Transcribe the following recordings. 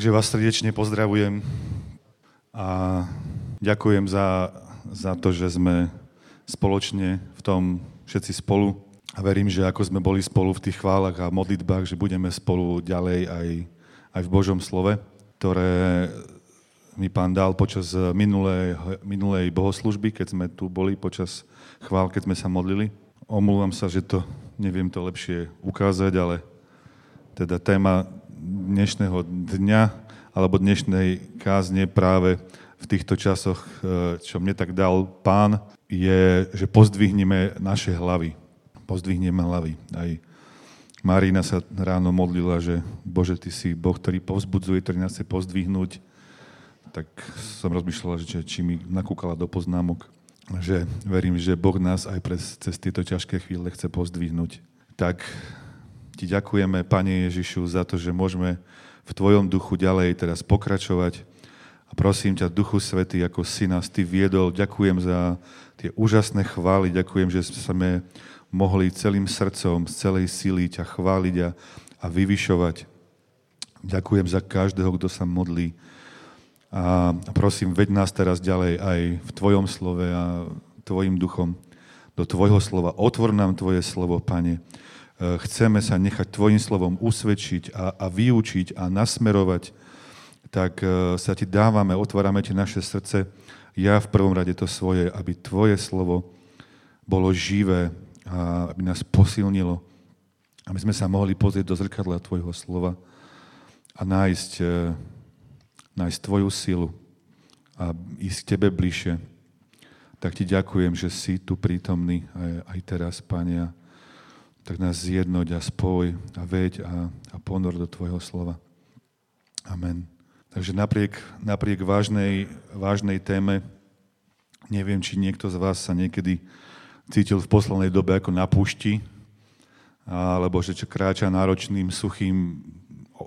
Takže vás srdečne pozdravujem a ďakujem za, za to, že sme spoločne v tom všetci spolu. A verím, že ako sme boli spolu v tých chválach a modlitbách, že budeme spolu ďalej aj, aj v Božom slove, ktoré mi pán dal počas minulej, minulej bohoslužby, keď sme tu boli, počas chvál, keď sme sa modlili. Omlúvam sa, že to neviem to lepšie ukázať, ale teda téma dnešného dňa alebo dnešnej kázne práve v týchto časoch, e, čo mne tak dal pán, je, že pozdvihneme naše hlavy. Pozdvihneme hlavy. Aj Marina sa ráno modlila, že Bože, Ty si Boh, ktorý povzbudzuje, ktorý nás chce pozdvihnúť. Tak som rozmýšľala, že či mi nakúkala do poznámok, že verím, že Boh nás aj pre, cez tieto ťažké chvíle chce pozdvihnúť. Tak ti ďakujeme, Pane Ježišu, za to, že môžeme v Tvojom duchu ďalej teraz pokračovať. A prosím ťa, Duchu Svety, ako si nás Ty viedol, ďakujem za tie úžasné chvály, ďakujem, že sme mohli celým srdcom, z celej síly ťa chváliť a, a vyvyšovať. Ďakujem za každého, kto sa modlí. A prosím, veď nás teraz ďalej aj v Tvojom slove a Tvojim duchom do Tvojho slova. Otvor nám Tvoje slovo, Pane chceme sa nechať Tvojim slovom usvedčiť a, a vyučiť a nasmerovať, tak e, sa Ti dávame, otvárame Ti naše srdce, ja v prvom rade to svoje, aby Tvoje slovo bolo živé a aby nás posilnilo, aby sme sa mohli pozrieť do zrkadla Tvojho slova a nájsť, e, nájsť Tvoju silu a ísť k Tebe bližšie. Tak Ti ďakujem, že si tu prítomný aj, aj teraz, Pane, tak nás zjednoť a spoj a veď a, a ponor do Tvojho slova. Amen. Takže napriek, napriek vážnej, vážnej téme, neviem, či niekto z vás sa niekedy cítil v poslednej dobe ako na púšti, alebo že čo kráča náročným, suchým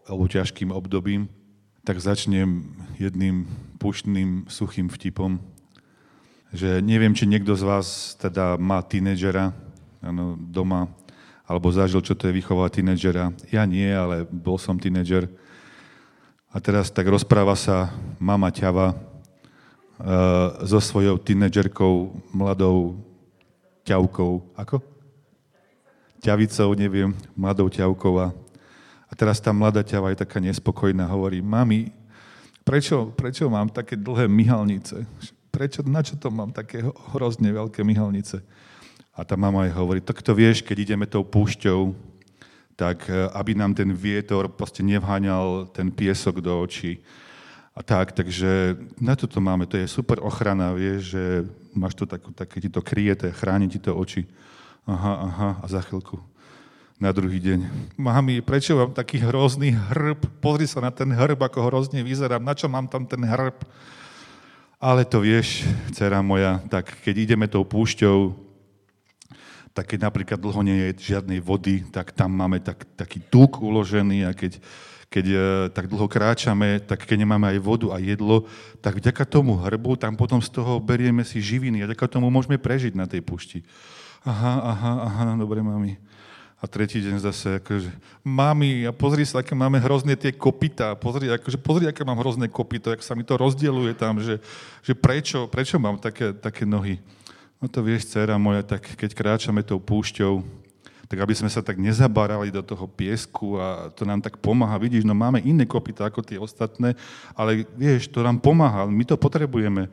alebo ťažkým obdobím, tak začnem jedným puštným, suchým vtipom, že neviem, či niekto z vás teda má tínedžera ano, doma alebo zažil, čo to je vychovať tínedžera. Ja nie, ale bol som tínedžer. A teraz tak rozpráva sa mama ťava uh, so svojou tínedžerkou, mladou ťavkou. Ako? Ťavicou, neviem, mladou ťavkou. A, a teraz tá mladá ťava je taká nespokojná, hovorí, mami, prečo, prečo mám také dlhé myhalnice? Prečo, na čo to mám také hrozne veľké myhalnice? A tá mama aj hovorí, tak to vieš, keď ideme tou púšťou, tak e, aby nám ten vietor proste nevháňal ten piesok do očí. A tak, takže na toto máme, to je super ochrana, vieš, že máš to takú, také ti to kryjete, chráni ti to oči. Aha, aha, a za chvíľku na druhý deň. Mami, prečo mám taký hrozný hrb? Pozri sa na ten hrb, ako hrozne vyzerám. Na čo mám tam ten hrb? Ale to vieš, dcera moja, tak keď ideme tou púšťou, tak keď napríklad dlho nie je žiadnej vody, tak tam máme tak, taký tuk uložený a keď, keď e, tak dlho kráčame, tak keď nemáme aj vodu a jedlo, tak vďaka tomu hrbu tam potom z toho berieme si živiny a vďaka tomu môžeme prežiť na tej pušti. Aha, aha, aha, no dobre, mami. A tretí deň zase, akože, mami, a pozri sa, aké máme hrozné tie kopita, pozri, akože, pozri, aké mám hrozné kopito, jak sa mi to rozdieluje tam, že, že prečo, prečo mám také, také nohy. No to vieš, dcera moja, tak keď kráčame tou púšťou, tak aby sme sa tak nezabarali do toho piesku a to nám tak pomáha. Vidíš, no máme iné kopyta ako tie ostatné, ale vieš, to nám pomáha, my to potrebujeme.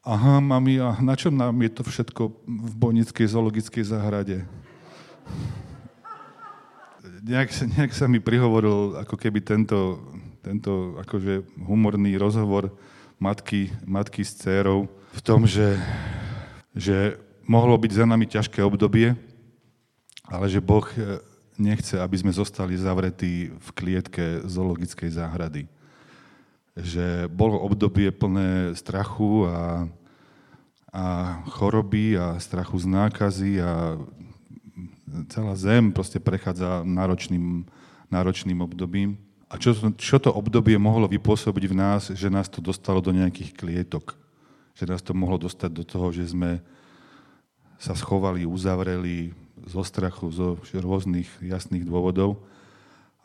Aha, mami, a na čo nám je to všetko v Bonickej zoologickej záhrade? Nejak, nejak sa mi prihovoril ako keby tento, tento akože humorný rozhovor matky, matky s dcerou v tom, že že mohlo byť za nami ťažké obdobie, ale že Boh eh, nechce, aby sme zostali zavretí v klietke zoologickej záhrady. Že bolo obdobie plné strachu a, a choroby a strachu z nákazy a celá zem proste prechádza náročným, náročným obdobím. A čo, čo to obdobie mohlo vypôsobiť v nás, že nás to dostalo do nejakých klietok? Že nás to mohlo dostať do toho, že sme sa schovali, uzavreli zo strachu, zo rôznych jasných dôvodov.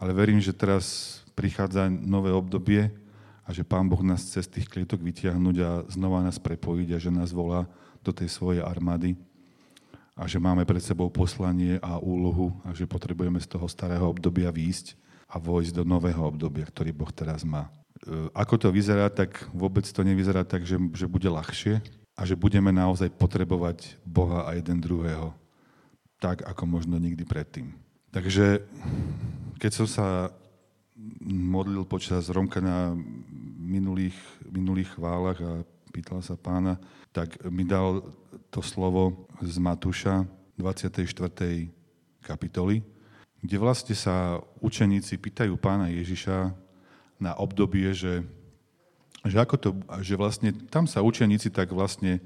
ale verím, že teraz prichádza nové obdobie a že Pán Boh nás cez tých klietok vytiahnuť a znova nás prepojiť a že nás volá do tej svojej armády a že máme pred sebou poslanie a úlohu a že potrebujeme z toho starého obdobia výjsť a vojsť do nového obdobia, ktorý Boh teraz má. E, ako to vyzerá, tak vôbec to nevyzerá tak, že, že bude ľahšie a že budeme naozaj potrebovať Boha a jeden druhého tak, ako možno nikdy predtým. Takže keď som sa modlil počas Romka na minulých, minulých chválach a pýtal sa pána, tak mi dal to slovo z Matúša 24. kapitoly, kde vlastne sa učeníci pýtajú pána Ježiša na obdobie, že, že, ako to, že vlastne tam sa učeníci tak vlastne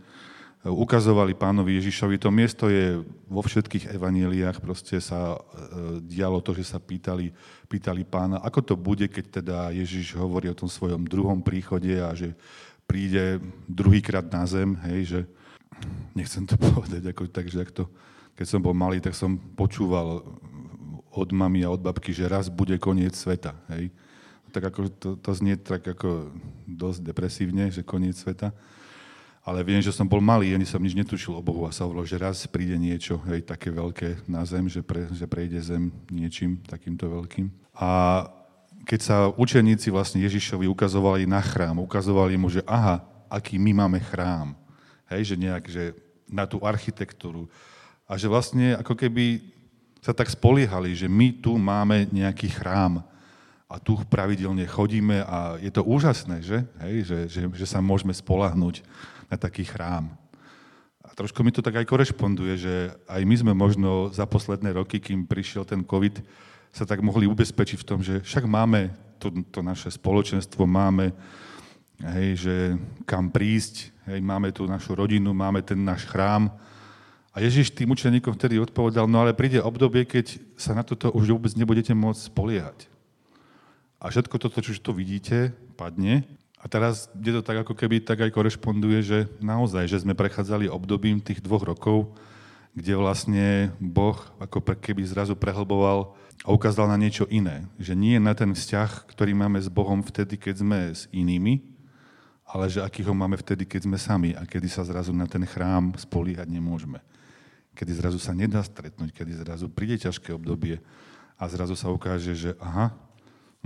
ukazovali pánovi Ježišovi. To miesto je vo všetkých evaníliách, proste sa e, dialo to, že sa pýtali, pýtali pána, ako to bude, keď teda Ježiš hovorí o tom svojom druhom príchode a že príde druhýkrát na zem, hej, že nechcem to povedať, ako, takže ak to, keď som bol malý, tak som počúval od mamy a od babky, že raz bude koniec sveta. Hej. Tak ako to, to znie tak ako dosť depresívne, že koniec sveta. Ale viem, že som bol malý, ani som nič netušil o Bohu a sa hovorilo, že raz príde niečo hej, také veľké na zem, že, pre, že prejde zem niečím takýmto veľkým. A keď sa učeníci vlastne Ježišovi ukazovali na chrám, ukazovali mu, že aha, aký my máme chrám, hej, že nejak, že na tú architektúru. A že vlastne ako keby sa tak spoliehali, že my tu máme nejaký chrám a tu pravidelne chodíme a je to úžasné, že? Hej, že, že, že sa môžeme spolahnuť na taký chrám. A trošku mi to tak aj korešponduje, že aj my sme možno za posledné roky, kým prišiel ten COVID, sa tak mohli ubezpečiť v tom, že však máme to, to naše spoločenstvo, máme, hej, že kam prísť, hej, máme tu našu rodinu, máme ten náš chrám. A Ježiš tým učeníkom vtedy odpovedal, no ale príde obdobie, keď sa na toto už vôbec nebudete môcť spoliehať. A všetko toto, čo tu vidíte, padne a teraz, kde to tak ako keby tak aj korešponduje, že naozaj, že sme prechádzali obdobím tých dvoch rokov, kde vlastne Boh ako keby zrazu prehlboval a ukázal na niečo iné. Že nie na ten vzťah, ktorý máme s Bohom vtedy, keď sme s inými, ale že aký ho máme vtedy, keď sme sami a kedy sa zrazu na ten chrám spolíhať nemôžeme. Kedy zrazu sa nedá stretnúť, kedy zrazu príde ťažké obdobie a zrazu sa ukáže, že aha,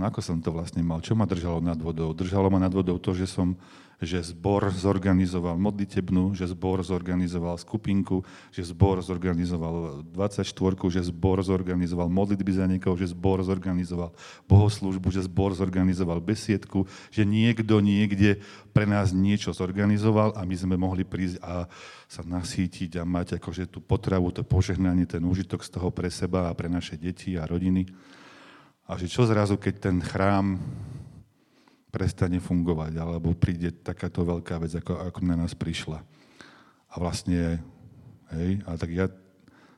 No ako som to vlastne mal? Čo ma držalo nad vodou? Držalo ma nad vodou to, že som že zbor zorganizoval modlitebnú, že zbor zorganizoval skupinku, že zbor zorganizoval 24, že zbor zorganizoval modlitby za niekoho, že zbor zorganizoval bohoslužbu, že zbor zorganizoval besiedku, že niekto niekde pre nás niečo zorganizoval a my sme mohli prísť a sa nasítiť a mať akože tú potravu, to požehnanie, ten úžitok z toho pre seba a pre naše deti a rodiny. A že čo zrazu, keď ten chrám prestane fungovať, alebo príde takáto veľká vec, ako, ako na nás prišla. A vlastne, hej, a tak ja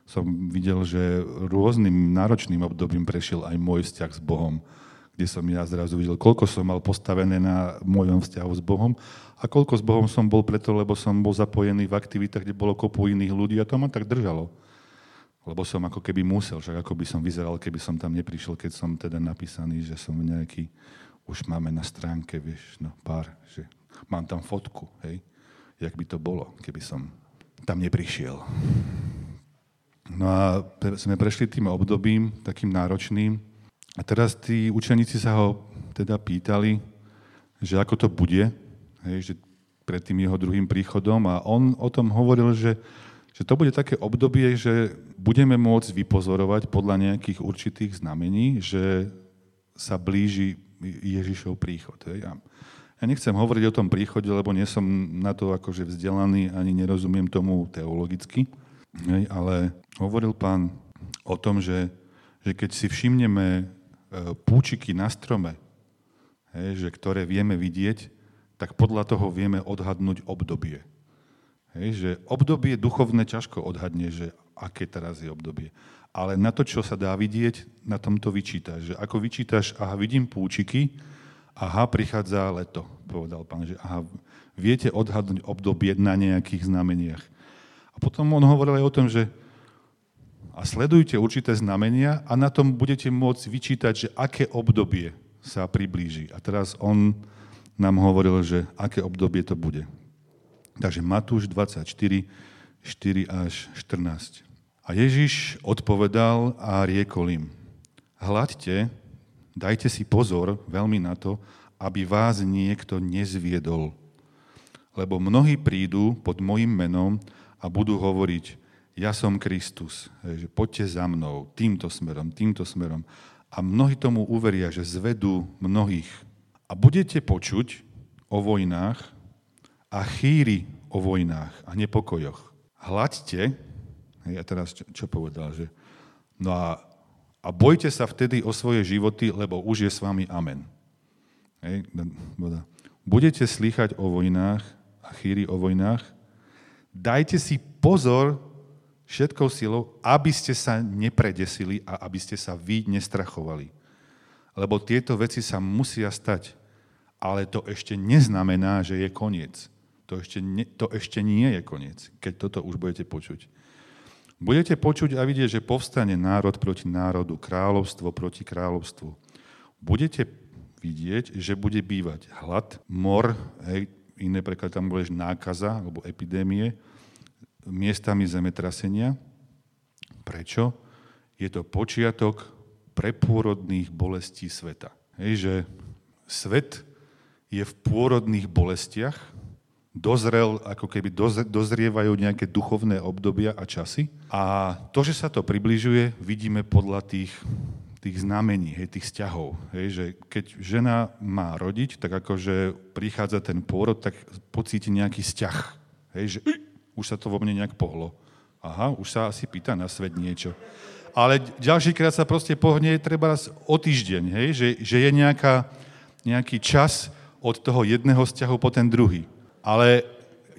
som videl, že rôznym náročným obdobím prešiel aj môj vzťah s Bohom, kde som ja zrazu videl, koľko som mal postavené na mojom vzťahu s Bohom a koľko s Bohom som bol preto, lebo som bol zapojený v aktivitách, kde bolo kopu iných ľudí a to ma tak držalo lebo som ako keby musel, však ako by som vyzeral, keby som tam neprišiel, keď som teda napísaný, že som nejaký, už máme na stránke, vieš, no pár, že mám tam fotku, hej, jak by to bolo, keby som tam neprišiel. No a sme prešli tým obdobím, takým náročným, a teraz tí učeníci sa ho teda pýtali, že ako to bude, hej, že pred tým jeho druhým príchodom a on o tom hovoril, že že to bude také obdobie, že budeme môcť vypozorovať podľa nejakých určitých znamení, že sa blíži Ježišov príchod. Hej. A ja nechcem hovoriť o tom príchode, lebo nie som na to akože vzdelaný, ani nerozumiem tomu teologicky, hej, ale hovoril pán o tom, že, že keď si všimneme e, púčiky na strome, hej, že ktoré vieme vidieť, tak podľa toho vieme odhadnúť obdobie. Hej, že obdobie duchovné ťažko odhadne, že aké teraz je obdobie. Ale na to, čo sa dá vidieť, na tom to vyčítaš. Že ako vyčítaš, aha, vidím púčiky, aha, prichádza leto, povedal pán, že aha, viete odhadnúť obdobie na nejakých znameniach. A potom on hovoril aj o tom, že a sledujte určité znamenia a na tom budete môcť vyčítať, že aké obdobie sa priblíži. A teraz on nám hovoril, že aké obdobie to bude. Takže Matúš 24, 4 až 14. A Ježiš odpovedal a riekol im, hľadte, dajte si pozor veľmi na to, aby vás niekto nezviedol. Lebo mnohí prídu pod mojim menom a budú hovoriť, ja som Kristus, že poďte za mnou, týmto smerom, týmto smerom. A mnohí tomu uveria, že zvedú mnohých. A budete počuť o vojnách a chýry o vojnách a nepokojoch. Hľadte, ja teraz čo, čo povedal, že no a, a bojte sa vtedy o svoje životy, lebo už je s vami amen. Hej, budete slýchať o vojnách a chýry o vojnách, dajte si pozor všetkou silou, aby ste sa nepredesili a aby ste sa vy nestrachovali. Lebo tieto veci sa musia stať ale to ešte neznamená, že je koniec. To ešte, ne, to ešte nie je koniec, keď toto už budete počuť. Budete počuť a vidieť, že povstane národ proti národu, kráľovstvo proti kráľovstvu. Budete vidieť, že bude bývať hlad, mor, hej, iné preklad tam budeš nákaza alebo epidémie, miestami zemetrasenia. Prečo? Je to počiatok prepôrodných bolestí sveta. Hej, že svet je v pôrodných bolestiach, dozrel, ako keby dozrievajú nejaké duchovné obdobia a časy. A to, že sa to približuje, vidíme podľa tých, tých znamení, hej, tých vzťahov. Hej, že keď žena má rodiť, tak akože prichádza ten pôrod, tak pocíti nejaký vzťah. Hej, že už sa to vo mne nejak pohlo. Aha, už sa asi pýta na svet niečo. Ale ďalší krát sa proste pohne treba o týždeň, hej, že, že je nejaká, nejaký čas, od toho jedného vzťahu po ten druhý. Ale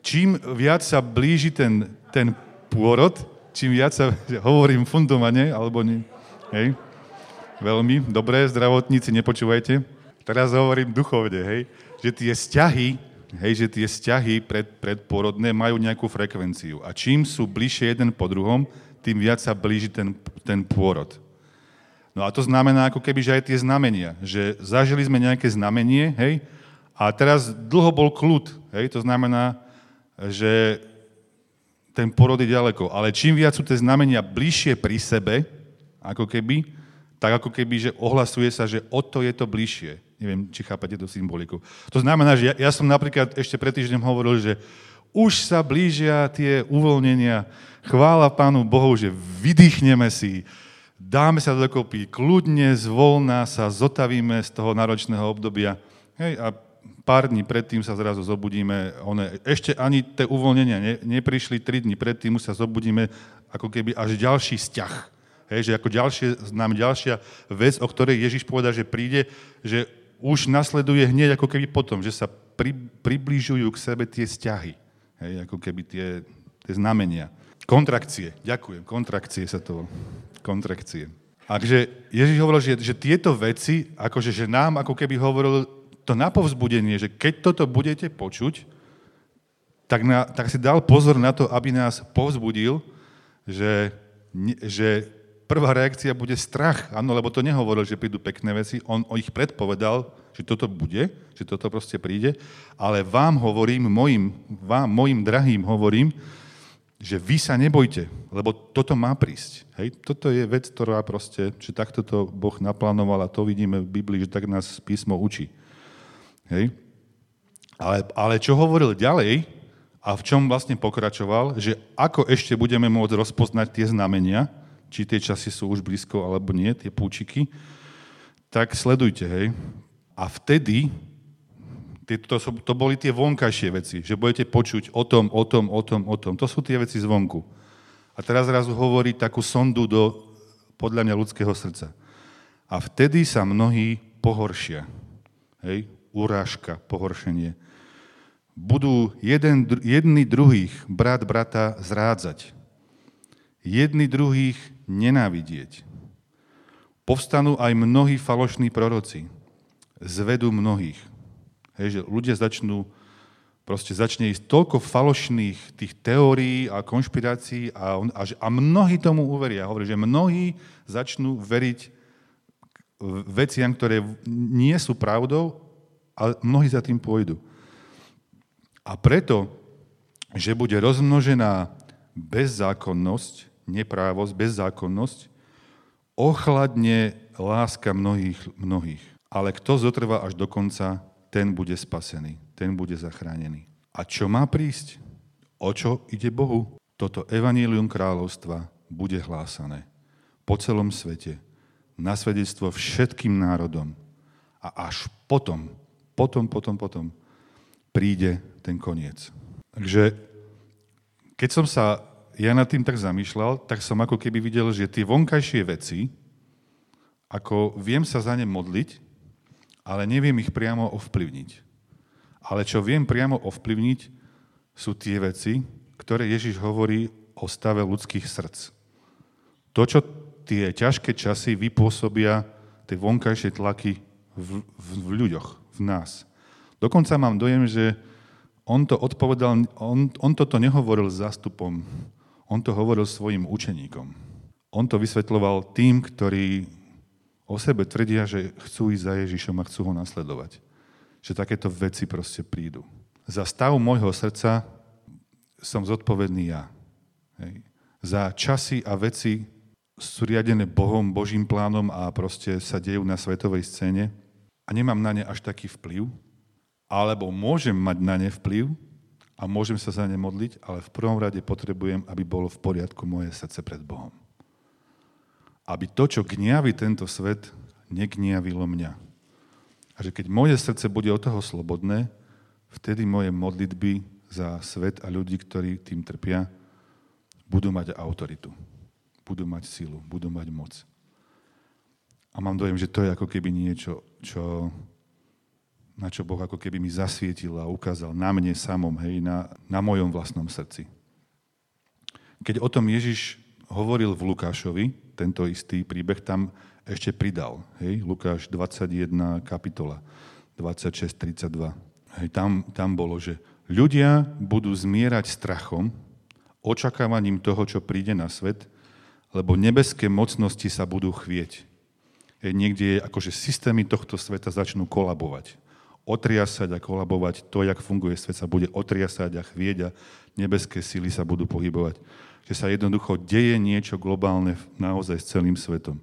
čím viac sa blíži ten, ten pôrod, čím viac sa, hovorím fundovane, alebo nie, hej, veľmi, dobré, zdravotníci, nepočúvajte. Teraz hovorím duchovne, hej, že tie vzťahy, hej, že tie vzťahy pred, predporodné majú nejakú frekvenciu. A čím sú bližšie jeden po druhom, tým viac sa blíži ten, ten pôrod. No a to znamená ako keby, že aj tie znamenia. Že zažili sme nejaké znamenie, hej, a teraz dlho bol kľud, hej? to znamená, že ten porod je ďaleko. Ale čím viac sú tie znamenia bližšie pri sebe, ako keby, tak ako keby, že ohlasuje sa, že o to je to bližšie. Neviem, či chápate tú symboliku. To znamená, že ja, ja som napríklad ešte pred týždňom hovoril, že už sa blížia tie uvoľnenia. Chvála Pánu Bohu, že vydýchneme si, dáme sa dokopy, kľudne, zvolná sa zotavíme z toho náročného obdobia. Hej, a pár dní predtým sa zrazu zobudíme, one, ešte ani tie uvoľnenia ne, neprišli, tri dní predtým už sa zobudíme ako keby až ďalší vzťah. Hej, že ako ďalšie, nám ďalšia vec, o ktorej Ježiš povedal, že príde, že už nasleduje hneď ako keby potom, že sa pri, približujú k sebe tie vzťahy. Hej, ako keby tie, tie znamenia. Kontrakcie, ďakujem, kontrakcie sa to, kontrakcie. Takže Ježiš hovoril, že, že tieto veci, akože že nám ako keby hovoril, to napovzbudenie, že keď toto budete počuť, tak, na, tak si dal pozor na to, aby nás povzbudil, že, že prvá reakcia bude strach. Áno, lebo to nehovoril, že prídu pekné veci, on o ich predpovedal, že toto bude, že toto proste príde, ale vám hovorím, mojim, vám, mojim drahým hovorím, že vy sa nebojte, lebo toto má prísť. Hej? Toto je vec, ktorá proste, že takto to Boh naplánoval a to vidíme v Biblii, že tak nás písmo učí. Hej? Ale, ale čo hovoril ďalej a v čom vlastne pokračoval, že ako ešte budeme môcť rozpoznať tie znamenia, či tie časy sú už blízko alebo nie, tie púčiky, tak sledujte, hej. A vtedy, to, to boli tie vonkajšie veci, že budete počuť o tom, o tom, o tom, o tom. To sú tie veci zvonku. A teraz zrazu hovorí takú sondu do, podľa mňa, ľudského srdca. A vtedy sa mnohí pohoršia. Hej? Urážka, pohoršenie. Budú jeden, jedni druhých, brat brata, zrádzať. Jedni druhých nenávidieť. Povstanú aj mnohí falošní proroci. Zvedú mnohých. Hej, že ľudia začnú proste začne ísť toľko falošných tých teórií a konšpirácií a, a, a mnohí tomu uveria. Hovorí, že mnohí začnú veriť veciam, ktoré nie sú pravdou, ale mnohí za tým pôjdu. A preto, že bude rozmnožená bezzákonnosť, neprávosť, bezzákonnosť, ochladne láska mnohých, mnohých. Ale kto zotrvá až do konca, ten bude spasený ten bude zachránený. A čo má prísť? O čo ide Bohu? Toto evanílium kráľovstva bude hlásané po celom svete, na svedectvo všetkým národom. A až potom, potom, potom, potom príde ten koniec. Takže keď som sa ja nad tým tak zamýšľal, tak som ako keby videl, že tie vonkajšie veci, ako viem sa za ne modliť, ale neviem ich priamo ovplyvniť. Ale čo viem priamo ovplyvniť, sú tie veci, ktoré Ježiš hovorí o stave ľudských srdc. To, čo tie ťažké časy vypôsobia, tie vonkajšie tlaky v, v, v ľuďoch, v nás. Dokonca mám dojem, že on to odpovedal, on, on toto nehovoril zástupom, on to hovoril svojim učeníkom. On to vysvetloval tým, ktorí o sebe tvrdia, že chcú ísť za Ježišom a chcú ho nasledovať že takéto veci proste prídu. Za stav môjho srdca som zodpovedný ja. Hej. Za časy a veci sú riadené Bohom, Božím plánom a proste sa dejú na svetovej scéne a nemám na ne až taký vplyv, alebo môžem mať na ne vplyv a môžem sa za ne modliť, ale v prvom rade potrebujem, aby bolo v poriadku moje srdce pred Bohom. Aby to, čo gniaví tento svet, negniavilo mňa. A že keď moje srdce bude od toho slobodné, vtedy moje modlitby za svet a ľudí, ktorí tým trpia, budú mať autoritu. Budú mať silu, budú mať moc. A mám dojem, že to je ako keby niečo, čo, na čo Boh ako keby mi zasvietil a ukázal na mne samom, hej, na, na mojom vlastnom srdci. Keď o tom Ježiš hovoril v Lukášovi, tento istý príbeh, tam ešte pridal. Hej? Lukáš 21 kapitola 26, 32. Hej, tam, tam bolo, že ľudia budú zmierať strachom, očakávaním toho, čo príde na svet, lebo nebeské mocnosti sa budú chvieť. Hej, niekde akože systémy tohto sveta začnú kolabovať. Otriasať a kolabovať, to, jak funguje svet, sa bude otriasať a chvieť a nebeské síly sa budú pohybovať. Že sa jednoducho deje niečo globálne naozaj s celým svetom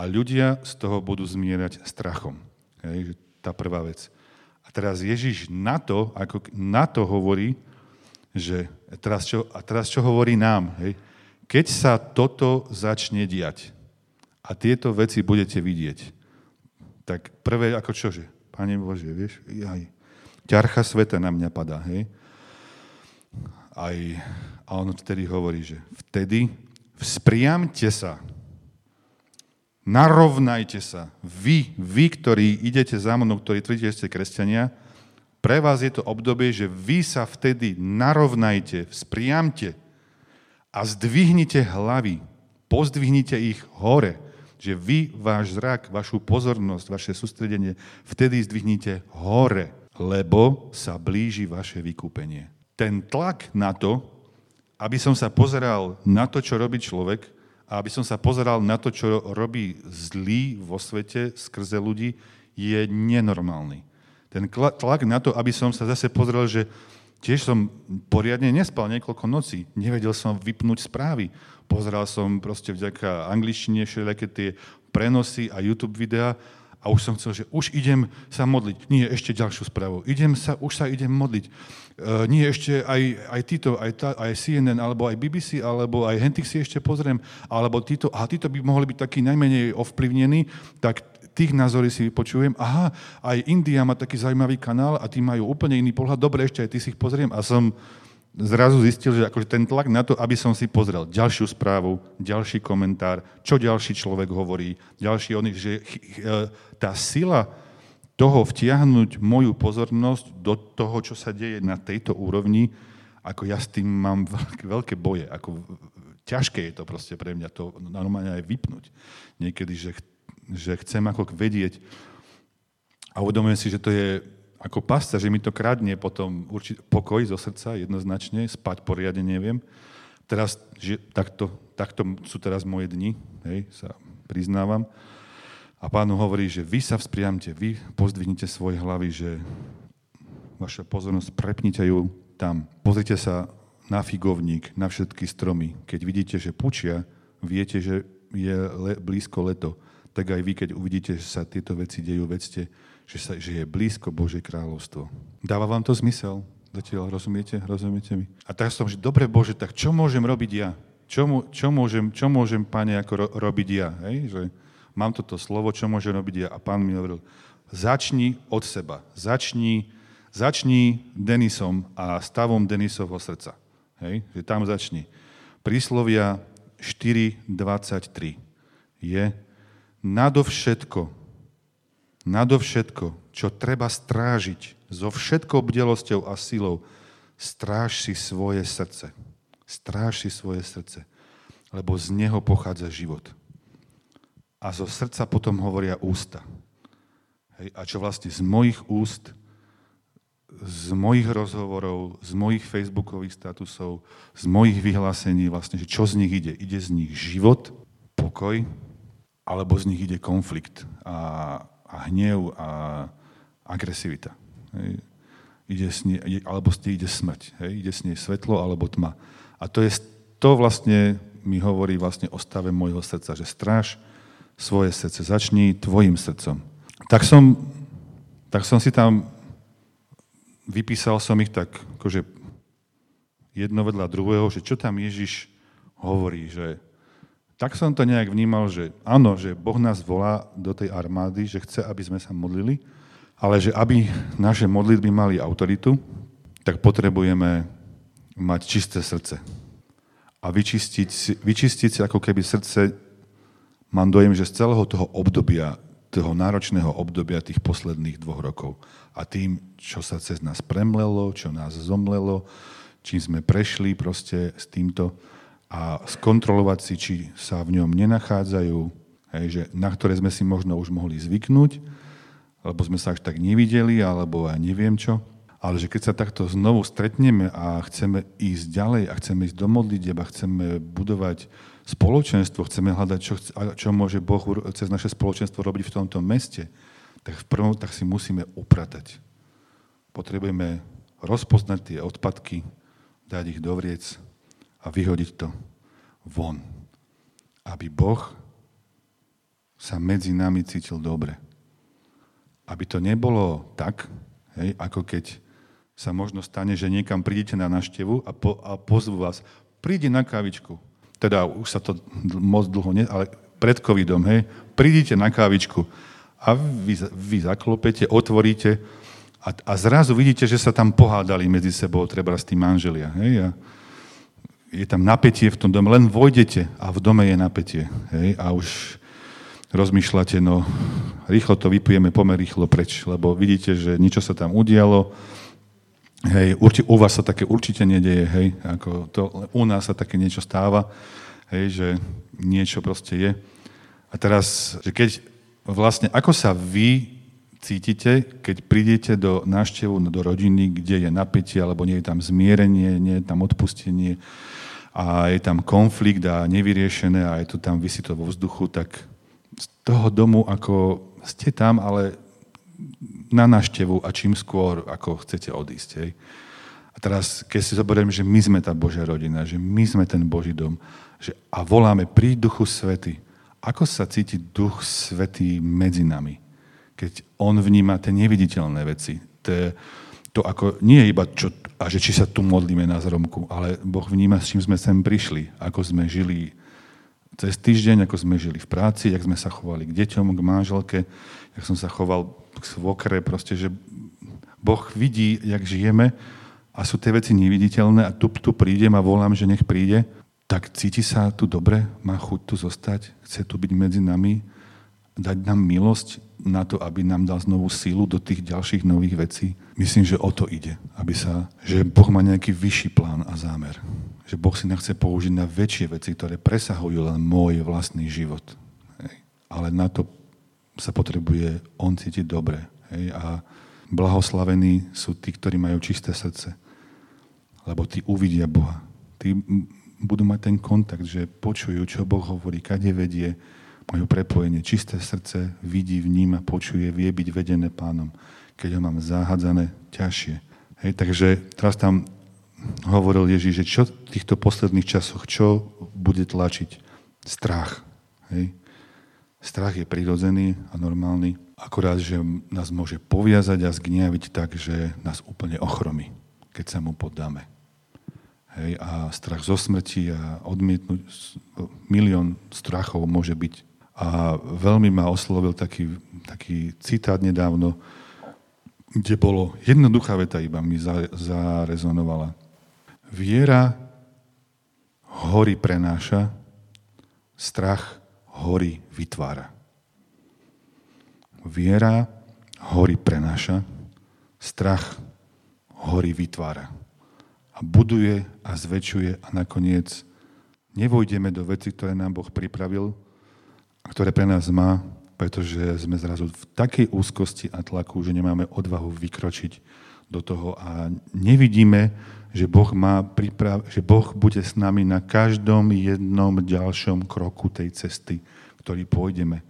a ľudia z toho budú zmierať strachom. Hej, tá prvá vec. A teraz Ježiš na to, ako na to hovorí, že teraz čo, a teraz čo hovorí nám, hej, keď sa toto začne diať a tieto veci budete vidieť, tak prvé ako čože? Pane Bože, vieš, aj ťarcha sveta na mňa padá, hej? Aj, a on vtedy hovorí, že vtedy vzpriamte sa Narovnajte sa. Vy, vy, ktorí idete za mnou, ktorí tvrdíte, že ste kresťania, pre vás je to obdobie, že vy sa vtedy narovnajte, vzpriamte a zdvihnite hlavy, pozdvihnite ich hore, že vy váš zrak, vašu pozornosť, vaše sústredenie vtedy zdvihnite hore, lebo sa blíži vaše vykúpenie. Ten tlak na to, aby som sa pozeral na to, čo robí človek, a aby som sa pozeral na to, čo robí zlý vo svete skrze ľudí, je nenormálny. Ten tlak na to, aby som sa zase pozrel, že tiež som poriadne nespal niekoľko nocí, nevedel som vypnúť správy. Pozeral som proste vďaka angličtine všelijaké tie prenosy a YouTube videá a už som chcel, že už idem sa modliť. Nie, ešte ďalšiu správu. Idem sa, už sa idem modliť. Uh, nie, ešte aj, aj títo, aj, tá, aj CNN, alebo aj BBC, alebo aj Hentix si ešte pozriem, alebo títo, a títo by mohli byť takí najmenej ovplyvnení, tak tých názory si vypočujem. Aha, aj India má taký zaujímavý kanál a tí majú úplne iný pohľad. Dobre, ešte aj ty si ich pozriem. A som zrazu zistil, že akože ten tlak na to, aby som si pozrel ďalšiu správu, ďalší komentár, čo ďalší človek hovorí, ďalší oný, že tá sila toho vtiahnuť moju pozornosť do toho, čo sa deje na tejto úrovni, ako ja s tým mám veľké, veľké boje. Ako, ťažké je to proste pre mňa to normálne aj vypnúť. Niekedy, že, že chcem ako vedieť a uvedomujem si, že to je ako pasca, že mi to kradne potom určite pokoj zo srdca jednoznačne, spať poriadne neviem. Teraz, že takto, takto sú teraz moje dni, hej, sa priznávam. A pánu hovorí, že vy sa vzpriamte, vy pozdvihnite svoje hlavy, že vaša pozornosť, prepnite ju tam. Pozrite sa na figovník, na všetky stromy. Keď vidíte, že pučia, viete, že je le, blízko leto. Tak aj vy, keď uvidíte, že sa tieto veci dejú, vedzte, že, sa, že je blízko Božie kráľovstvo. Dáva vám to zmysel? Zatiaľ rozumiete? Rozumiete mi? A tak som, že dobre Bože, tak čo môžem robiť ja? Čo, čo, môžem, čo môžem, Pane, ako ro, robiť ja? Hej? Že mám toto slovo, čo môžem robiť ja? A pán mi hovoril, začni od seba. Začni, začni Denisom a stavom Denisovho srdca. Hej? Že tam začni. Príslovia 4.23 je nadovšetko, nadovšetko, čo treba strážiť so všetkou bdelosťou a silou, stráž si svoje srdce. Stráž si svoje srdce, lebo z neho pochádza život. A zo srdca potom hovoria ústa. Hej, a čo vlastne z mojich úst, z mojich rozhovorov, z mojich facebookových statusov, z mojich vyhlásení, vlastne, že čo z nich ide? Ide z nich život, pokoj, alebo z nich ide konflikt a, a hnev a agresivita. Hej. Ide s nie, alebo s nej ide smrť. Hej. Ide s nej svetlo alebo tma. A to, je, to vlastne mi hovorí vlastne o stave môjho srdca, že stráž svoje srdce, začni tvojim srdcom. Tak som, tak som si tam, vypísal som ich tak, akože jedno vedľa druhého, že čo tam Ježiš hovorí, že tak som to nejak vnímal, že áno, že Boh nás volá do tej armády, že chce, aby sme sa modlili, ale že aby naše modlitby mali autoritu, tak potrebujeme mať čisté srdce. A vyčistiť, vyčistiť si ako keby srdce, mám dojem, že z celého toho obdobia, toho náročného obdobia tých posledných dvoch rokov. A tým, čo sa cez nás premlelo, čo nás zomlelo, čím sme prešli proste s týmto, a skontrolovať si, či sa v ňom nenachádzajú, hej, že, na ktoré sme si možno už mohli zvyknúť, alebo sme sa až tak nevideli, alebo ja neviem čo. Ale že keď sa takto znovu stretneme a chceme ísť ďalej a chceme ísť do modlitieb a chceme budovať spoločenstvo, chceme hľadať, čo, čo môže Boh cez naše spoločenstvo robiť v tomto meste, tak v prvom tak si musíme upratať. Potrebujeme rozpoznať tie odpadky, dať ich do vriec a vyhodiť to von. Aby Boh sa medzi nami cítil dobre. Aby to nebolo tak, hej, ako keď sa možno stane, že niekam prídete na naštevu a, po, a pozvu vás, príde na kávičku. Teda už sa to moc dlho, ne, ale pred covidom, hej, prídite na kávičku a vy, vy zaklopete, otvoríte a, a zrazu vidíte, že sa tam pohádali medzi sebou, treba s tým manželia. Hej, a, je tam napätie v tom dome, len vojdete a v dome je napätie. Hej? A už rozmýšľate, no rýchlo to vypujeme, pomer rýchlo preč, lebo vidíte, že niečo sa tam udialo, hej, urči, u vás sa také určite nedieje, hej, ako to, u nás sa také niečo stáva, hej, že niečo proste je. A teraz, že keď vlastne, ako sa vy cítite, keď prídete do návštevu do rodiny, kde je napätie, alebo nie je tam zmierenie, nie je tam odpustenie, a je tam konflikt a nevyriešené a je to tam, vysí vo vzduchu, tak z toho domu, ako ste tam, ale na náštevu a čím skôr, ako chcete odísť. Hej. A teraz, keď si zoberiem, že my sme tá Božia rodina, že my sme ten Boží dom že, a voláme pri Duchu Svety, ako sa cíti Duch Svetý medzi nami, keď On vníma tie neviditeľné veci, tie, to ako nie je iba, čo, a že či sa tu modlíme na zromku, ale Boh vníma, s čím sme sem prišli, ako sme žili cez týždeň, ako sme žili v práci, jak sme sa chovali k deťom, k manželke, jak som sa choval k svokre, proste, že Boh vidí, jak žijeme a sú tie veci neviditeľné a tu, tu prídem a volám, že nech príde, tak cíti sa tu dobre, má chuť tu zostať, chce tu byť medzi nami, dať nám milosť, na to, aby nám dal znovu sílu do tých ďalších nových vecí. Myslím, že o to ide. Aby sa, že Boh má nejaký vyšší plán a zámer. Že Boh si nechce použiť na väčšie veci, ktoré presahujú len môj vlastný život. Hej. Ale na to sa potrebuje on cítiť dobre. Hej. A Blahoslavení sú tí, ktorí majú čisté srdce, lebo tí uvidia Boha. Tí budú mať ten kontakt, že počujú, čo Boh hovorí, kade vedie, majú prepojenie. Čisté srdce vidí, vníma, počuje, vie byť vedené pánom. Keď ho mám zahádzané, ťažšie. Hej, takže teraz tam hovoril Ježíš, že čo v týchto posledných časoch, čo bude tlačiť? Strach. Hej. Strach je prirodzený a normálny, akorát, že nás môže poviazať a zgniaviť tak, že nás úplne ochromí, keď sa mu poddáme. Hej, a strach zo smrti a odmietnúť, milión strachov môže byť. A veľmi ma oslovil taký, taký citát nedávno, kde bolo jednoduchá veta iba mi zarezonovala. Viera hory prenáša, strach hory vytvára. Viera hory prenáša, strach hory vytvára. A buduje a zväčšuje a nakoniec nevojdeme do veci, ktoré nám Boh pripravil ktoré pre nás má, pretože sme zrazu v takej úzkosti a tlaku, že nemáme odvahu vykročiť do toho a nevidíme, že boh, má priprav- že boh bude s nami na každom jednom ďalšom kroku tej cesty, ktorý pôjdeme.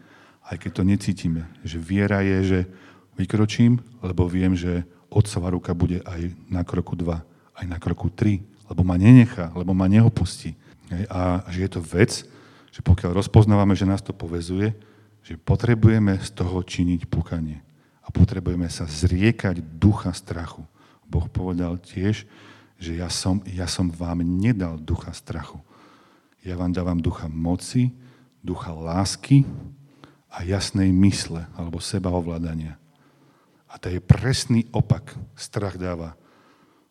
Aj keď to necítime. Že viera je, že vykročím, lebo viem, že otcová ruka bude aj na kroku 2, aj na kroku 3, lebo ma nenechá, lebo ma neopustí. A že je to vec, že pokiaľ rozpoznávame, že nás to povezuje, že potrebujeme z toho činiť pukanie. A potrebujeme sa zriekať ducha strachu. Boh povedal tiež, že ja som, ja som vám nedal ducha strachu. Ja vám dávam ducha moci, ducha lásky a jasnej mysle alebo sebaovládania. A to je presný opak. Strach dáva.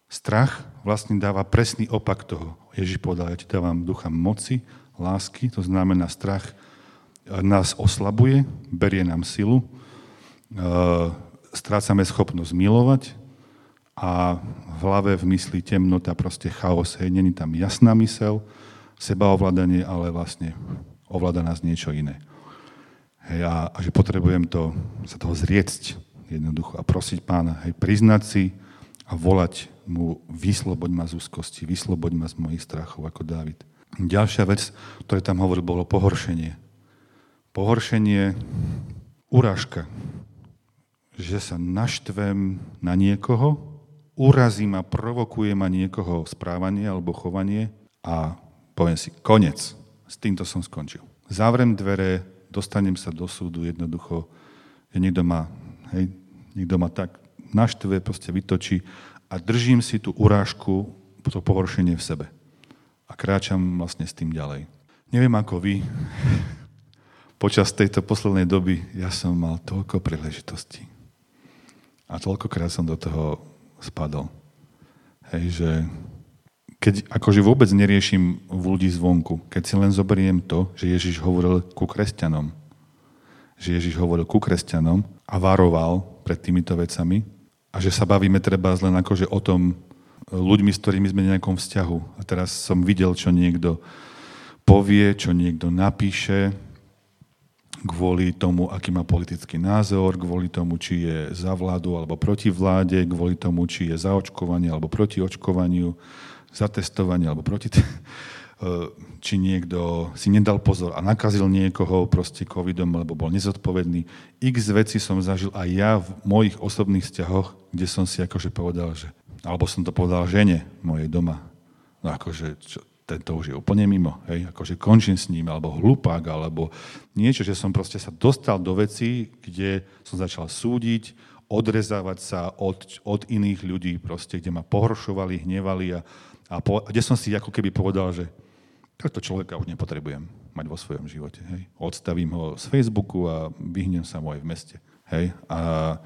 Strach vlastne dáva presný opak toho. Ježiš povedal, ja ti dávam ducha moci, lásky, to znamená strach nás oslabuje, berie nám silu, strácame schopnosť milovať, a v hlave, v mysli temnota, proste chaos, hej, není tam jasná mysel, sebaovládanie, ale vlastne ovláda nás niečo iné. Hej, a, a že potrebujem to, sa toho zriecť jednoducho a prosiť pána, hej, priznať si a volať mu, vysloboď ma z úzkosti, vysloboď ma z mojich strachov, ako Dávid. Ďalšia vec, ktoré tam hovoril, bolo pohoršenie. Pohoršenie, urážka. Že sa naštvem na niekoho, urazí ma, provokuje ma niekoho správanie alebo chovanie a poviem si, konec. S týmto som skončil. Zavrem dvere, dostanem sa do súdu jednoducho, že niekto ma, hej, niekto ma tak naštve, proste vytočí a držím si tú urážku, to pohoršenie v sebe. A kráčam vlastne s tým ďalej. Neviem ako vy, počas tejto poslednej doby ja som mal toľko príležitostí. A toľkokrát som do toho spadol. Hej, že keď akože vôbec neriešim v ľudí zvonku, keď si len zoberiem to, že Ježiš hovoril ku kresťanom, že Ježiš hovoril ku kresťanom a varoval pred týmito vecami a že sa bavíme treba len akože o tom ľuďmi, s ktorými sme v nejakom vzťahu. A teraz som videl, čo niekto povie, čo niekto napíše, kvôli tomu, aký má politický názor, kvôli tomu, či je za vládu alebo proti vláde, kvôli tomu, či je za očkovanie alebo proti očkovaniu, za testovanie alebo proti... T- či niekto si nedal pozor a nakazil niekoho proste covidom, lebo bol nezodpovedný. X veci som zažil aj ja v mojich osobných vzťahoch, kde som si akože povedal, že... Alebo som to povedal žene mojej doma. No akože, čo, tento už je úplne mimo, hej, akože končím s ním, alebo hlupák, alebo niečo, že som proste sa dostal do veci, kde som začal súdiť, odrezávať sa od, od iných ľudí, proste, kde ma pohoršovali, hnevali a, a, po, kde som si ako keby povedal, že tohto človeka už nepotrebujem mať vo svojom živote. Hej. Odstavím ho z Facebooku a vyhnem sa mu aj v meste. Hej. A,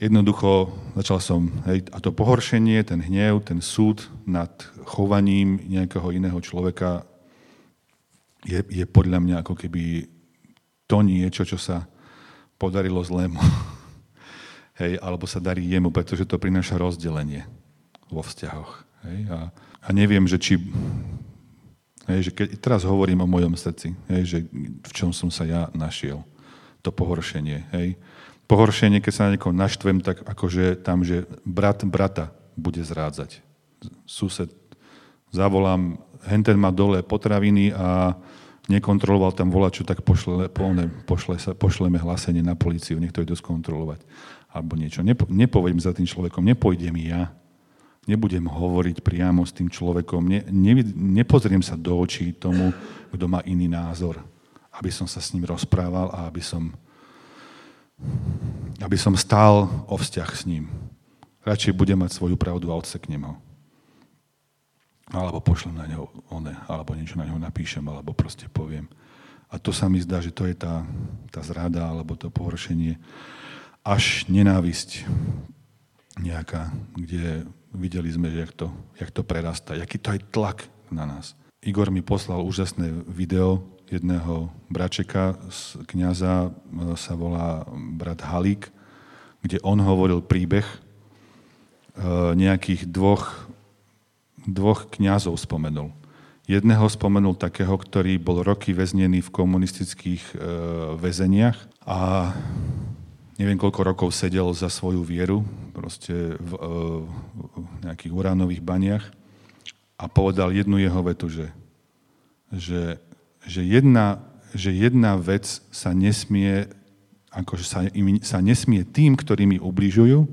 Jednoducho začal som, hej, a to pohoršenie, ten hnev, ten súd nad chovaním nejakého iného človeka je, je podľa mňa ako keby to niečo, čo sa podarilo zlému. Hej, alebo sa darí jemu, pretože to prináša rozdelenie vo vzťahoch. Hej, a, a neviem, že či... Hej, že keď, teraz hovorím o mojom srdci, hej, že v čom som sa ja našiel. To pohoršenie. Hej pohoršenie, keď sa na niekoho naštvem, tak akože tam, že brat brata bude zrádzať. Sused zavolám, henten má dole potraviny a nekontroloval tam volaču, tak pošle, pošle, sa, pošleme hlásenie na policiu, nech to ide skontrolovať. Alebo niečo. Nepo, nepoviem za tým človekom, nepôjdem ja, nebudem hovoriť priamo s tým človekom, ne, ne, nepozriem sa do očí tomu, kto má iný názor, aby som sa s ním rozprával a aby som, aby som stál o vzťah s ním. Radšej budem mať svoju pravdu a odseknem ho. Alebo pošlem na neho one, alebo niečo na neho napíšem, alebo proste poviem. A to sa mi zdá, že to je tá, tá zrada, alebo to pohoršenie, až nenávisť nejaká, kde videli sme, že jak to, jak to prerastá, aký to aj tlak na nás. Igor mi poslal úžasné video jedného bračeka kniaza, e, sa volá brat Halík, kde on hovoril príbeh e, nejakých dvoch, dvoch kňazov spomenul. Jedného spomenul takého, ktorý bol roky väznený v komunistických e, väzeniach a neviem koľko rokov sedel za svoju vieru, proste v, v nejakých uránových baniach a povedal jednu jeho vetu, že, že, že, jedna, že jedna vec sa nesmie, akože sa, im, sa nesmie tým, ktorí mi ubližujú,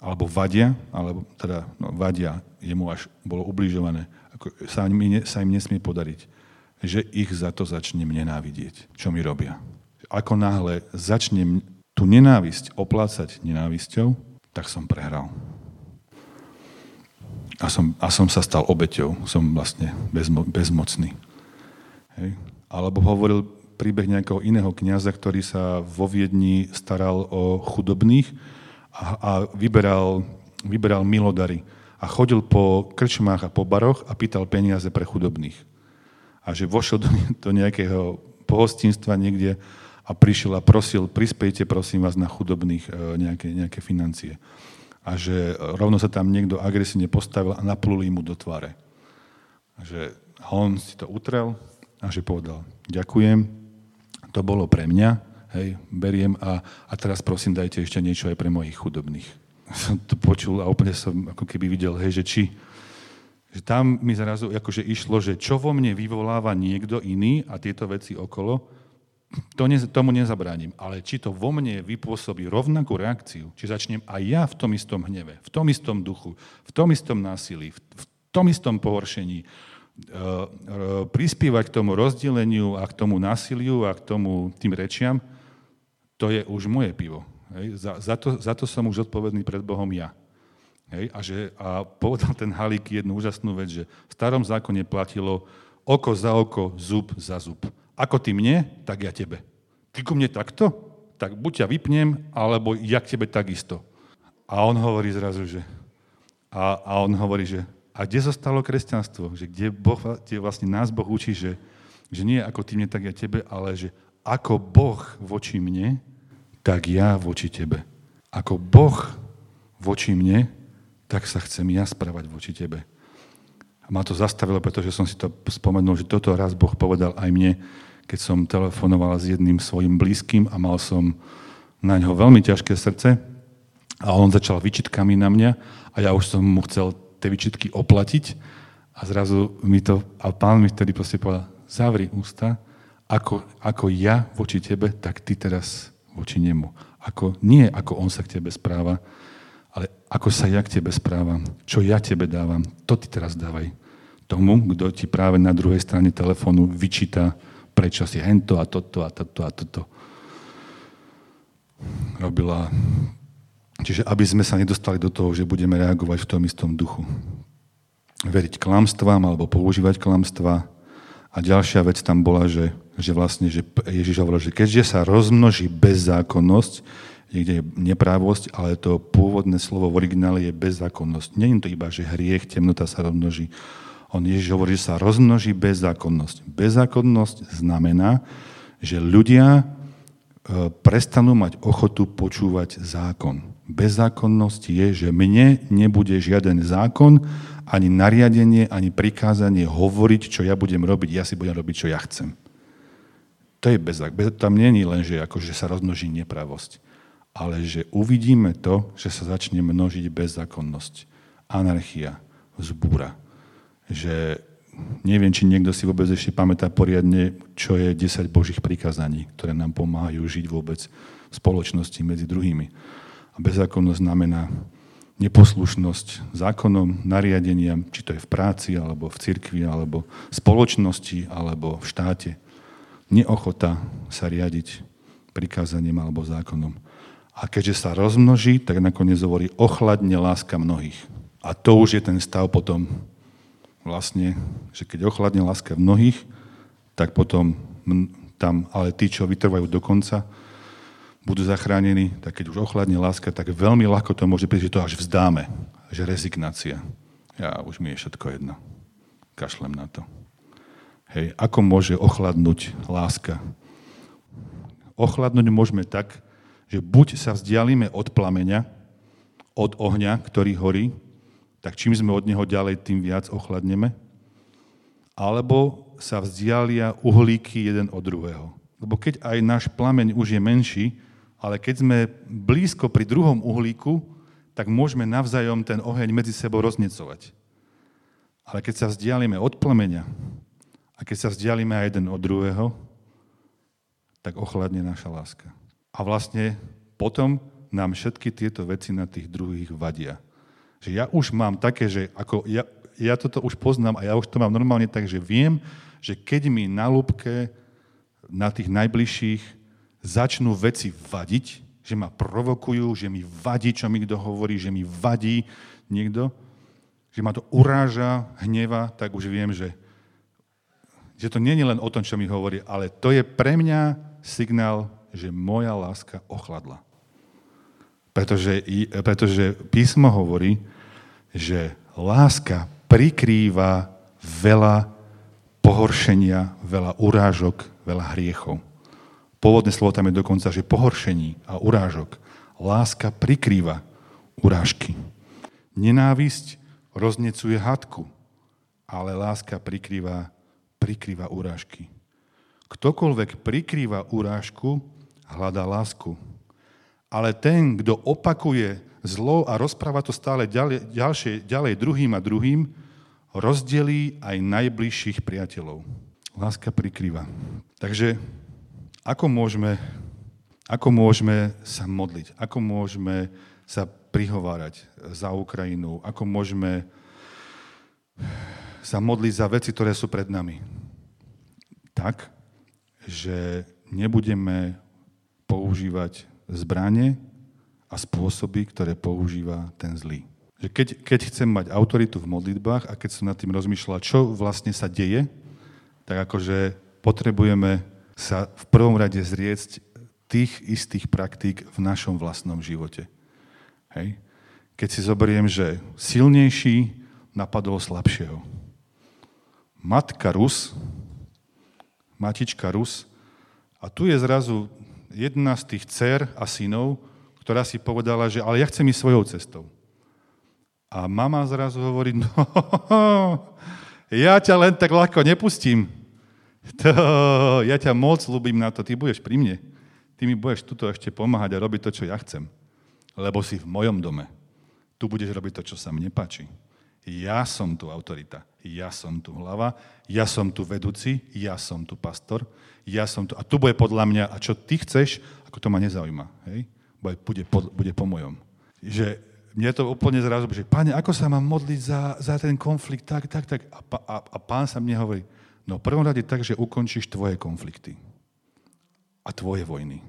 alebo vadia, alebo teda no, vadia, jemu až bolo ubližované, ako sa, im, sa im nesmie podariť, že ich za to začnem nenávidieť, čo mi robia. Ako náhle začnem tú nenávisť oplácať nenávisťou, tak som prehral. A som, a som sa stal obeťou, som vlastne bezmo, bezmocný. Hej. Alebo hovoril príbeh nejakého iného kniaza, ktorý sa vo Viedni staral o chudobných a, a vyberal, vyberal milodary. A chodil po krčmách a po baroch a pýtal peniaze pre chudobných. A že vošiel do, do nejakého pohostinstva niekde a prišiel a prosil, prispejte prosím vás na chudobných e, nejaké, nejaké financie. A že rovno sa tam niekto agresívne postavil a napluli mu do tváre. A že on si to utrel a že povedal, ďakujem, to bolo pre mňa, hej, beriem a, a teraz prosím dajte ešte niečo aj pre mojich chudobných. Som to počul a úplne som ako keby videl, hej, že či, že tam mi zrazu akože išlo, že čo vo mne vyvoláva niekto iný a tieto veci okolo, to ne, tomu nezabránim. Ale či to vo mne vypôsobí rovnakú reakciu, či začnem aj ja v tom istom hneve, v tom istom duchu, v tom istom násilí, v, v tom istom pohoršení, prispievať k tomu rozdeleniu a k tomu násiliu a k tomu tým rečiam, to je už moje pivo. Hej. Za, za, to, za to som už odpovedný pred Bohom ja. Hej. A, že, a povedal ten Halík jednu úžasnú vec, že v starom zákone platilo oko za oko, zub za zub. Ako ty mne, tak ja tebe. Ty ku mne takto? Tak buď ťa vypnem, alebo ja k tebe takisto. A on hovorí zrazu, že... A, a on hovorí, že a kde zostalo kresťanstvo? Že kde, boh, kde vlastne nás Boh učí, že, že nie ako ty mne, tak ja tebe, ale že ako Boh voči mne, tak ja voči tebe. Ako Boh voči mne, tak sa chcem ja správať voči tebe. A ma to zastavilo, pretože som si to spomenul, že toto raz Boh povedal aj mne, keď som telefonoval s jedným svojim blízkym a mal som na ňo veľmi ťažké srdce a on začal vyčitkami na mňa a ja už som mu chcel tie vyčitky oplatiť a zrazu mi to, a pán mi vtedy proste povedal, zavri ústa, ako, ako ja voči tebe, tak ty teraz voči nemu. Ako, nie ako on sa k tebe správa, ale ako sa ja k tebe správam, čo ja tebe dávam, to ty teraz dávaj tomu, kto ti práve na druhej strane telefónu vyčíta prečo si hento a toto a toto a toto robila. Čiže aby sme sa nedostali do toho, že budeme reagovať v tom istom duchu. Veriť klamstvám alebo používať klamstva. A ďalšia vec tam bola, že, že vlastne, že Ježiš hovoril, že keďže sa rozmnoží bezzákonnosť, niekde je neprávosť, ale to pôvodné slovo v originále je bezzákonnosť. Je to iba, že hriech, temnota sa rozmnoží. On Ježiš hovorí, že sa rozmnoží bezzákonnosť. Bezzákonnosť znamená, že ľudia e, prestanú mať ochotu počúvať zákon. Bezzákonnosť je, že mne nebude žiaden zákon, ani nariadenie, ani prikázanie hovoriť, čo ja budem robiť, ja si budem robiť, čo ja chcem. To je bezzákonnosť. Tam je len, že akože sa rozmnoží nepravosť. ale že uvidíme to, že sa začne množiť bezzákonnosť, anarchia, zbúra. Že neviem, či niekto si vôbec ešte pamätá poriadne, čo je 10 Božích prikázaní, ktoré nám pomáhajú žiť vôbec v spoločnosti medzi druhými. A bezzákonnosť znamená neposlušnosť zákonom, nariadeniam, či to je v práci, alebo v cirkvi, alebo v spoločnosti, alebo v štáte. Neochota sa riadiť prikázaním alebo zákonom. A keďže sa rozmnoží, tak nakoniec hovorí ochladne láska mnohých. A to už je ten stav potom vlastne, že keď ochladne láska mnohých, tak potom tam, ale tí, čo vytrvajú do konca, budú zachránení, tak keď už ochladne láska, tak veľmi ľahko to môže byť, že to až vzdáme, že rezignácia. Ja už mi je všetko jedno. Kašlem na to. Hej, ako môže ochladnúť láska? Ochladnúť môžeme tak, že buď sa vzdialíme od plameňa, od ohňa, ktorý horí, tak čím sme od neho ďalej, tým viac ochladneme, alebo sa vzdialia uhlíky jeden od druhého. Lebo keď aj náš plameň už je menší, ale keď sme blízko pri druhom uhlíku, tak môžeme navzájom ten oheň medzi sebou roznecovať. Ale keď sa vzdialíme od plameňa a keď sa vzdialíme aj jeden od druhého, tak ochladne naša láska. A vlastne potom nám všetky tieto veci na tých druhých vadia. Že ja už mám také, že ako ja, ja toto už poznám a ja už to mám normálne tak, že viem, že keď mi na lúbke na tých najbližších začnú veci vadiť, že ma provokujú, že mi vadí, čo mi kto hovorí, že mi vadí niekto, že ma to uráža, hneva, tak už viem, že, že to nie je len o tom, čo mi hovorí, ale to je pre mňa signál, že moja láska ochladla. Pretože, pretože písmo hovorí, že láska prikrýva veľa pohoršenia, veľa urážok, veľa hriechov. Pôvodné slovo tam je dokonca, že pohoršení a urážok. Láska prikrýva urážky. Nenávisť roznecuje hadku, ale láska prikrýva, prikrýva urážky. Ktokoľvek prikrýva urážku, hľadá lásku. Ale ten, kto opakuje zlo a rozpráva to stále ďalej, ďalšie, ďalej druhým a druhým, rozdelí aj najbližších priateľov. Láska prikrýva. Takže ako môžeme, ako môžeme sa modliť? Ako môžeme sa prihovárať za Ukrajinu? Ako môžeme sa modliť za veci, ktoré sú pred nami? Tak, že nebudeme používať zbranie a spôsoby, ktoré používa ten zlý. Keď, keď chcem mať autoritu v modlitbách a keď som nad tým rozmýšľal, čo vlastne sa deje, tak akože potrebujeme sa v prvom rade zriecť tých istých praktík v našom vlastnom živote. Hej? Keď si zoberiem, že silnejší napadol slabšieho. Matka Rus, matička Rus, a tu je zrazu jedna z tých dcer a synov, ktorá si povedala, že ale ja chcem ísť svojou cestou. A mama zrazu hovorí, no, ja ťa len tak ľahko nepustím. To, ja ťa moc ľúbim na to, ty budeš pri mne. Ty mi budeš tuto ešte pomáhať a robiť to, čo ja chcem. Lebo si v mojom dome. Tu budeš robiť to, čo sa mne páči. Ja som tu autorita, ja som tu hlava, ja som tu vedúci, ja som tu pastor, ja som tu... A tu bude podľa mňa, a čo ty chceš, ako to ma nezaujíma. Hej? Bude, bude, po, bude po mojom. Že mne to úplne zrazu, že páne, ako sa mám modliť za, za ten konflikt, tak, tak, tak. A, a, a pán sa mne hovorí, No v prvom rade tak, že ukončíš tvoje konflikty a tvoje vojny.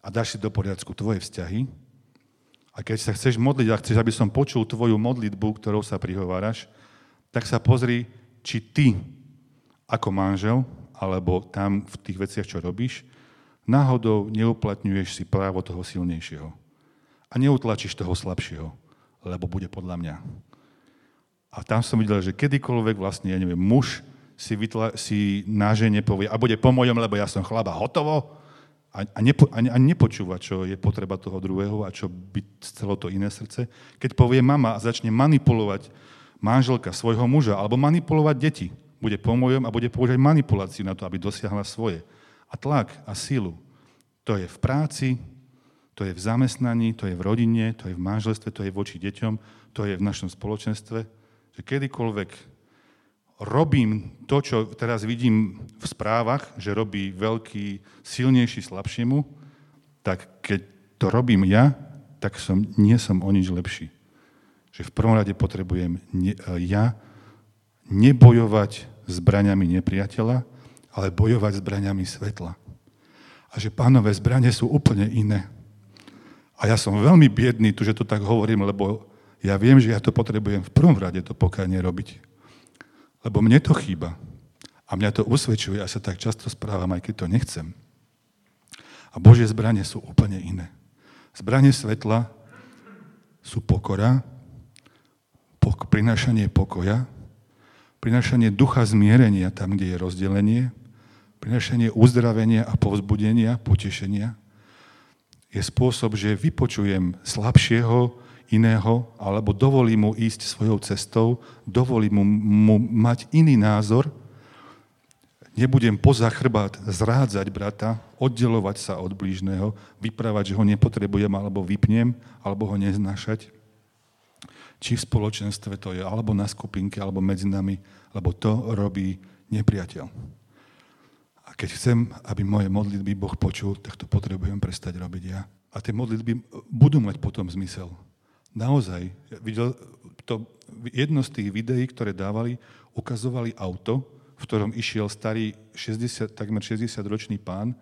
A dáš si do poriadku tvoje vzťahy. A keď sa chceš modliť a chceš, aby som počul tvoju modlitbu, ktorou sa prihováraš, tak sa pozri, či ty ako manžel, alebo tam v tých veciach, čo robíš, náhodou neuplatňuješ si právo toho silnejšieho. A neutlačíš toho slabšieho, lebo bude podľa mňa. A tam som videl, že kedykoľvek vlastne, ja neviem, muž si, vytla, si na žene povie, a bude po mojom, lebo ja som chlaba, hotovo. A, a, nepo, a, nepočúva, čo je potreba toho druhého a čo by chcelo to iné srdce. Keď povie mama a začne manipulovať manželka svojho muža alebo manipulovať deti, bude po mojom a bude používať manipuláciu na to, aby dosiahla svoje. A tlak a sílu. To je v práci, to je v zamestnaní, to je v rodine, to je v manželstve, to je voči deťom, to je v našom spoločenstve, že kedykoľvek robím to, čo teraz vidím v správach, že robí veľký, silnejší slabšiemu, tak keď to robím ja, tak som, nie som o nič lepší. Že v prvom rade potrebujem ne, ja nebojovať zbraňami nepriateľa, ale bojovať zbraňami svetla. A že pánové zbranie sú úplne iné. A ja som veľmi biedný tu, že to tak hovorím, lebo ja viem, že ja to potrebujem v prvom rade to pokánie robiť. Lebo mne to chýba. A mňa to usvedčuje, ja sa tak často správam, aj keď to nechcem. A Božie zbranie sú úplne iné. Zbranie svetla sú pokora, pok- prinášanie pokoja, prinášanie ducha zmierenia tam, kde je rozdelenie, prinášanie uzdravenia a povzbudenia, potešenia. Je spôsob, že vypočujem slabšieho, iného, alebo dovolím mu ísť svojou cestou, dovolím mu, mu mať iný názor, nebudem poza chrbát zrádzať brata, oddelovať sa od blížneho, vyprávať, že ho nepotrebujem, alebo vypnem, alebo ho neznášať. Či v spoločenstve to je, alebo na skupinke, alebo medzi nami, lebo to robí nepriateľ. A keď chcem, aby moje modlitby Boh počul, tak to potrebujem prestať robiť ja. A tie modlitby budú mať potom zmysel. Naozaj, videl to, jedno z tých videí, ktoré dávali, ukazovali auto, v ktorom išiel starý 60, takmer 60-ročný pán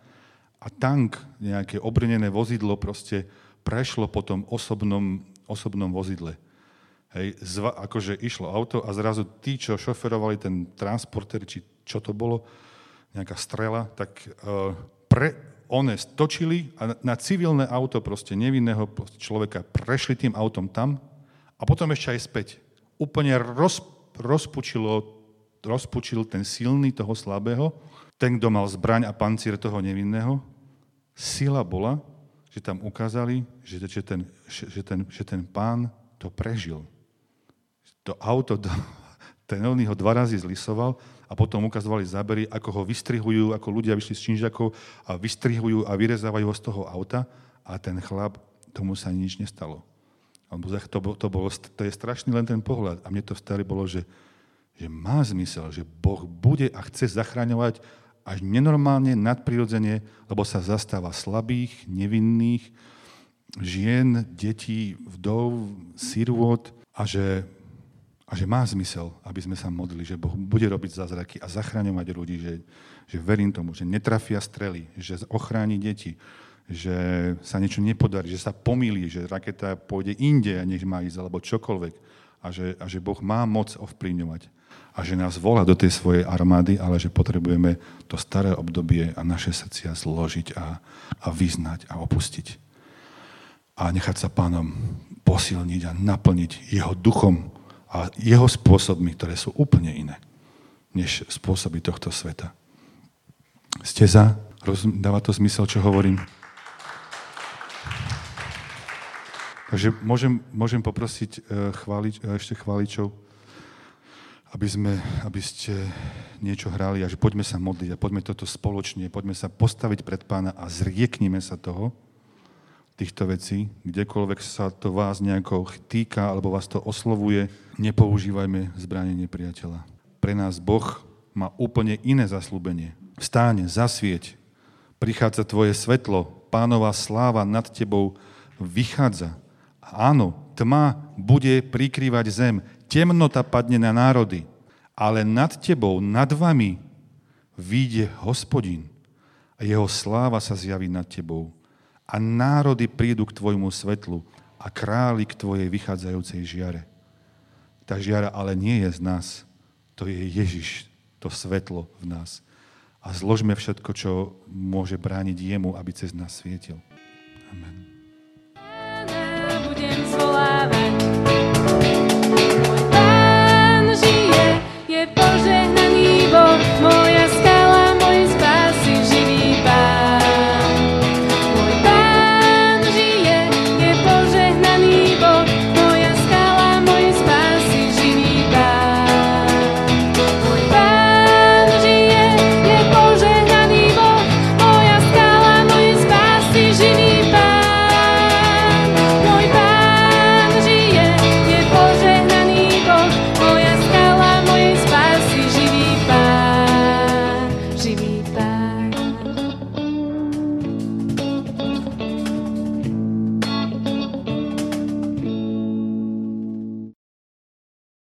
a tank, nejaké obrnené vozidlo proste prešlo po tom osobnom, osobnom vozidle. Hej, zva, akože išlo auto a zrazu tí, čo šoferovali ten transporter, či čo to bolo, nejaká strela, tak uh, pre, one stočili a na civilné auto proste nevinného človeka prešli tým autom tam a potom ešte aj späť. Úplne roz, rozpučilo rozpučil ten silný toho slabého, ten, kto mal zbraň a pancier toho nevinného. Sila bola, že tam ukázali, že, že, ten, že, ten, že ten pán to prežil. To auto, ten oný ho dva razy zlisoval a potom ukazovali zábery, ako ho vystrihujú, ako ľudia vyšli z činžakov a vystrihujú a vyrezávajú ho z toho auta a ten chlap, tomu sa nič nestalo. To, to, bolo, to je strašný len ten pohľad. A mne to staré bolo, že že má zmysel, že Boh bude a chce zachraňovať až nenormálne, nadprirodzene, lebo sa zastáva slabých, nevinných, žien, detí, vdov, sirvot a že, a že má zmysel, aby sme sa modlili, že Boh bude robiť zázraky a zachraňovať ľudí, že, že verím tomu, že netrafia strely, že ochráni deti, že sa niečo nepodarí, že sa pomýli, že raketa pôjde inde a nech má ísť, alebo čokoľvek. A že, a že Boh má moc ovplyvňovať a že nás volá do tej svojej armády, ale že potrebujeme to staré obdobie a naše srdcia zložiť a, a vyznať a opustiť. A nechať sa pánom posilniť a naplniť jeho duchom a jeho spôsobmi, ktoré sú úplne iné, než spôsoby tohto sveta. Ste za? Rozum, dáva to zmysel, čo hovorím? Takže môžem, môžem poprosiť uh, chválič, uh, ešte chváličov, aby, sme, aby ste niečo hrali a že poďme sa modliť a poďme toto spoločne, poďme sa postaviť pred pána a zrieknime sa toho, týchto vecí, kdekoľvek sa to vás nejako týka alebo vás to oslovuje, nepoužívajme zbranie nepriateľa. Pre nás Boh má úplne iné zaslúbenie. Vstáň, zasvieť, prichádza tvoje svetlo, pánová sláva nad tebou vychádza. Áno, tma bude prikrývať zem, temnota padne na národy, ale nad tebou, nad vami vyjde hospodin a jeho sláva sa zjaví nad tebou. A národy prídu k tvojmu svetlu a králi k tvojej vychádzajúcej žiare. Tá žiara ale nie je z nás, to je Ježiš, to svetlo v nás. A zložme všetko, čo môže brániť jemu, aby cez nás svietil. Amen.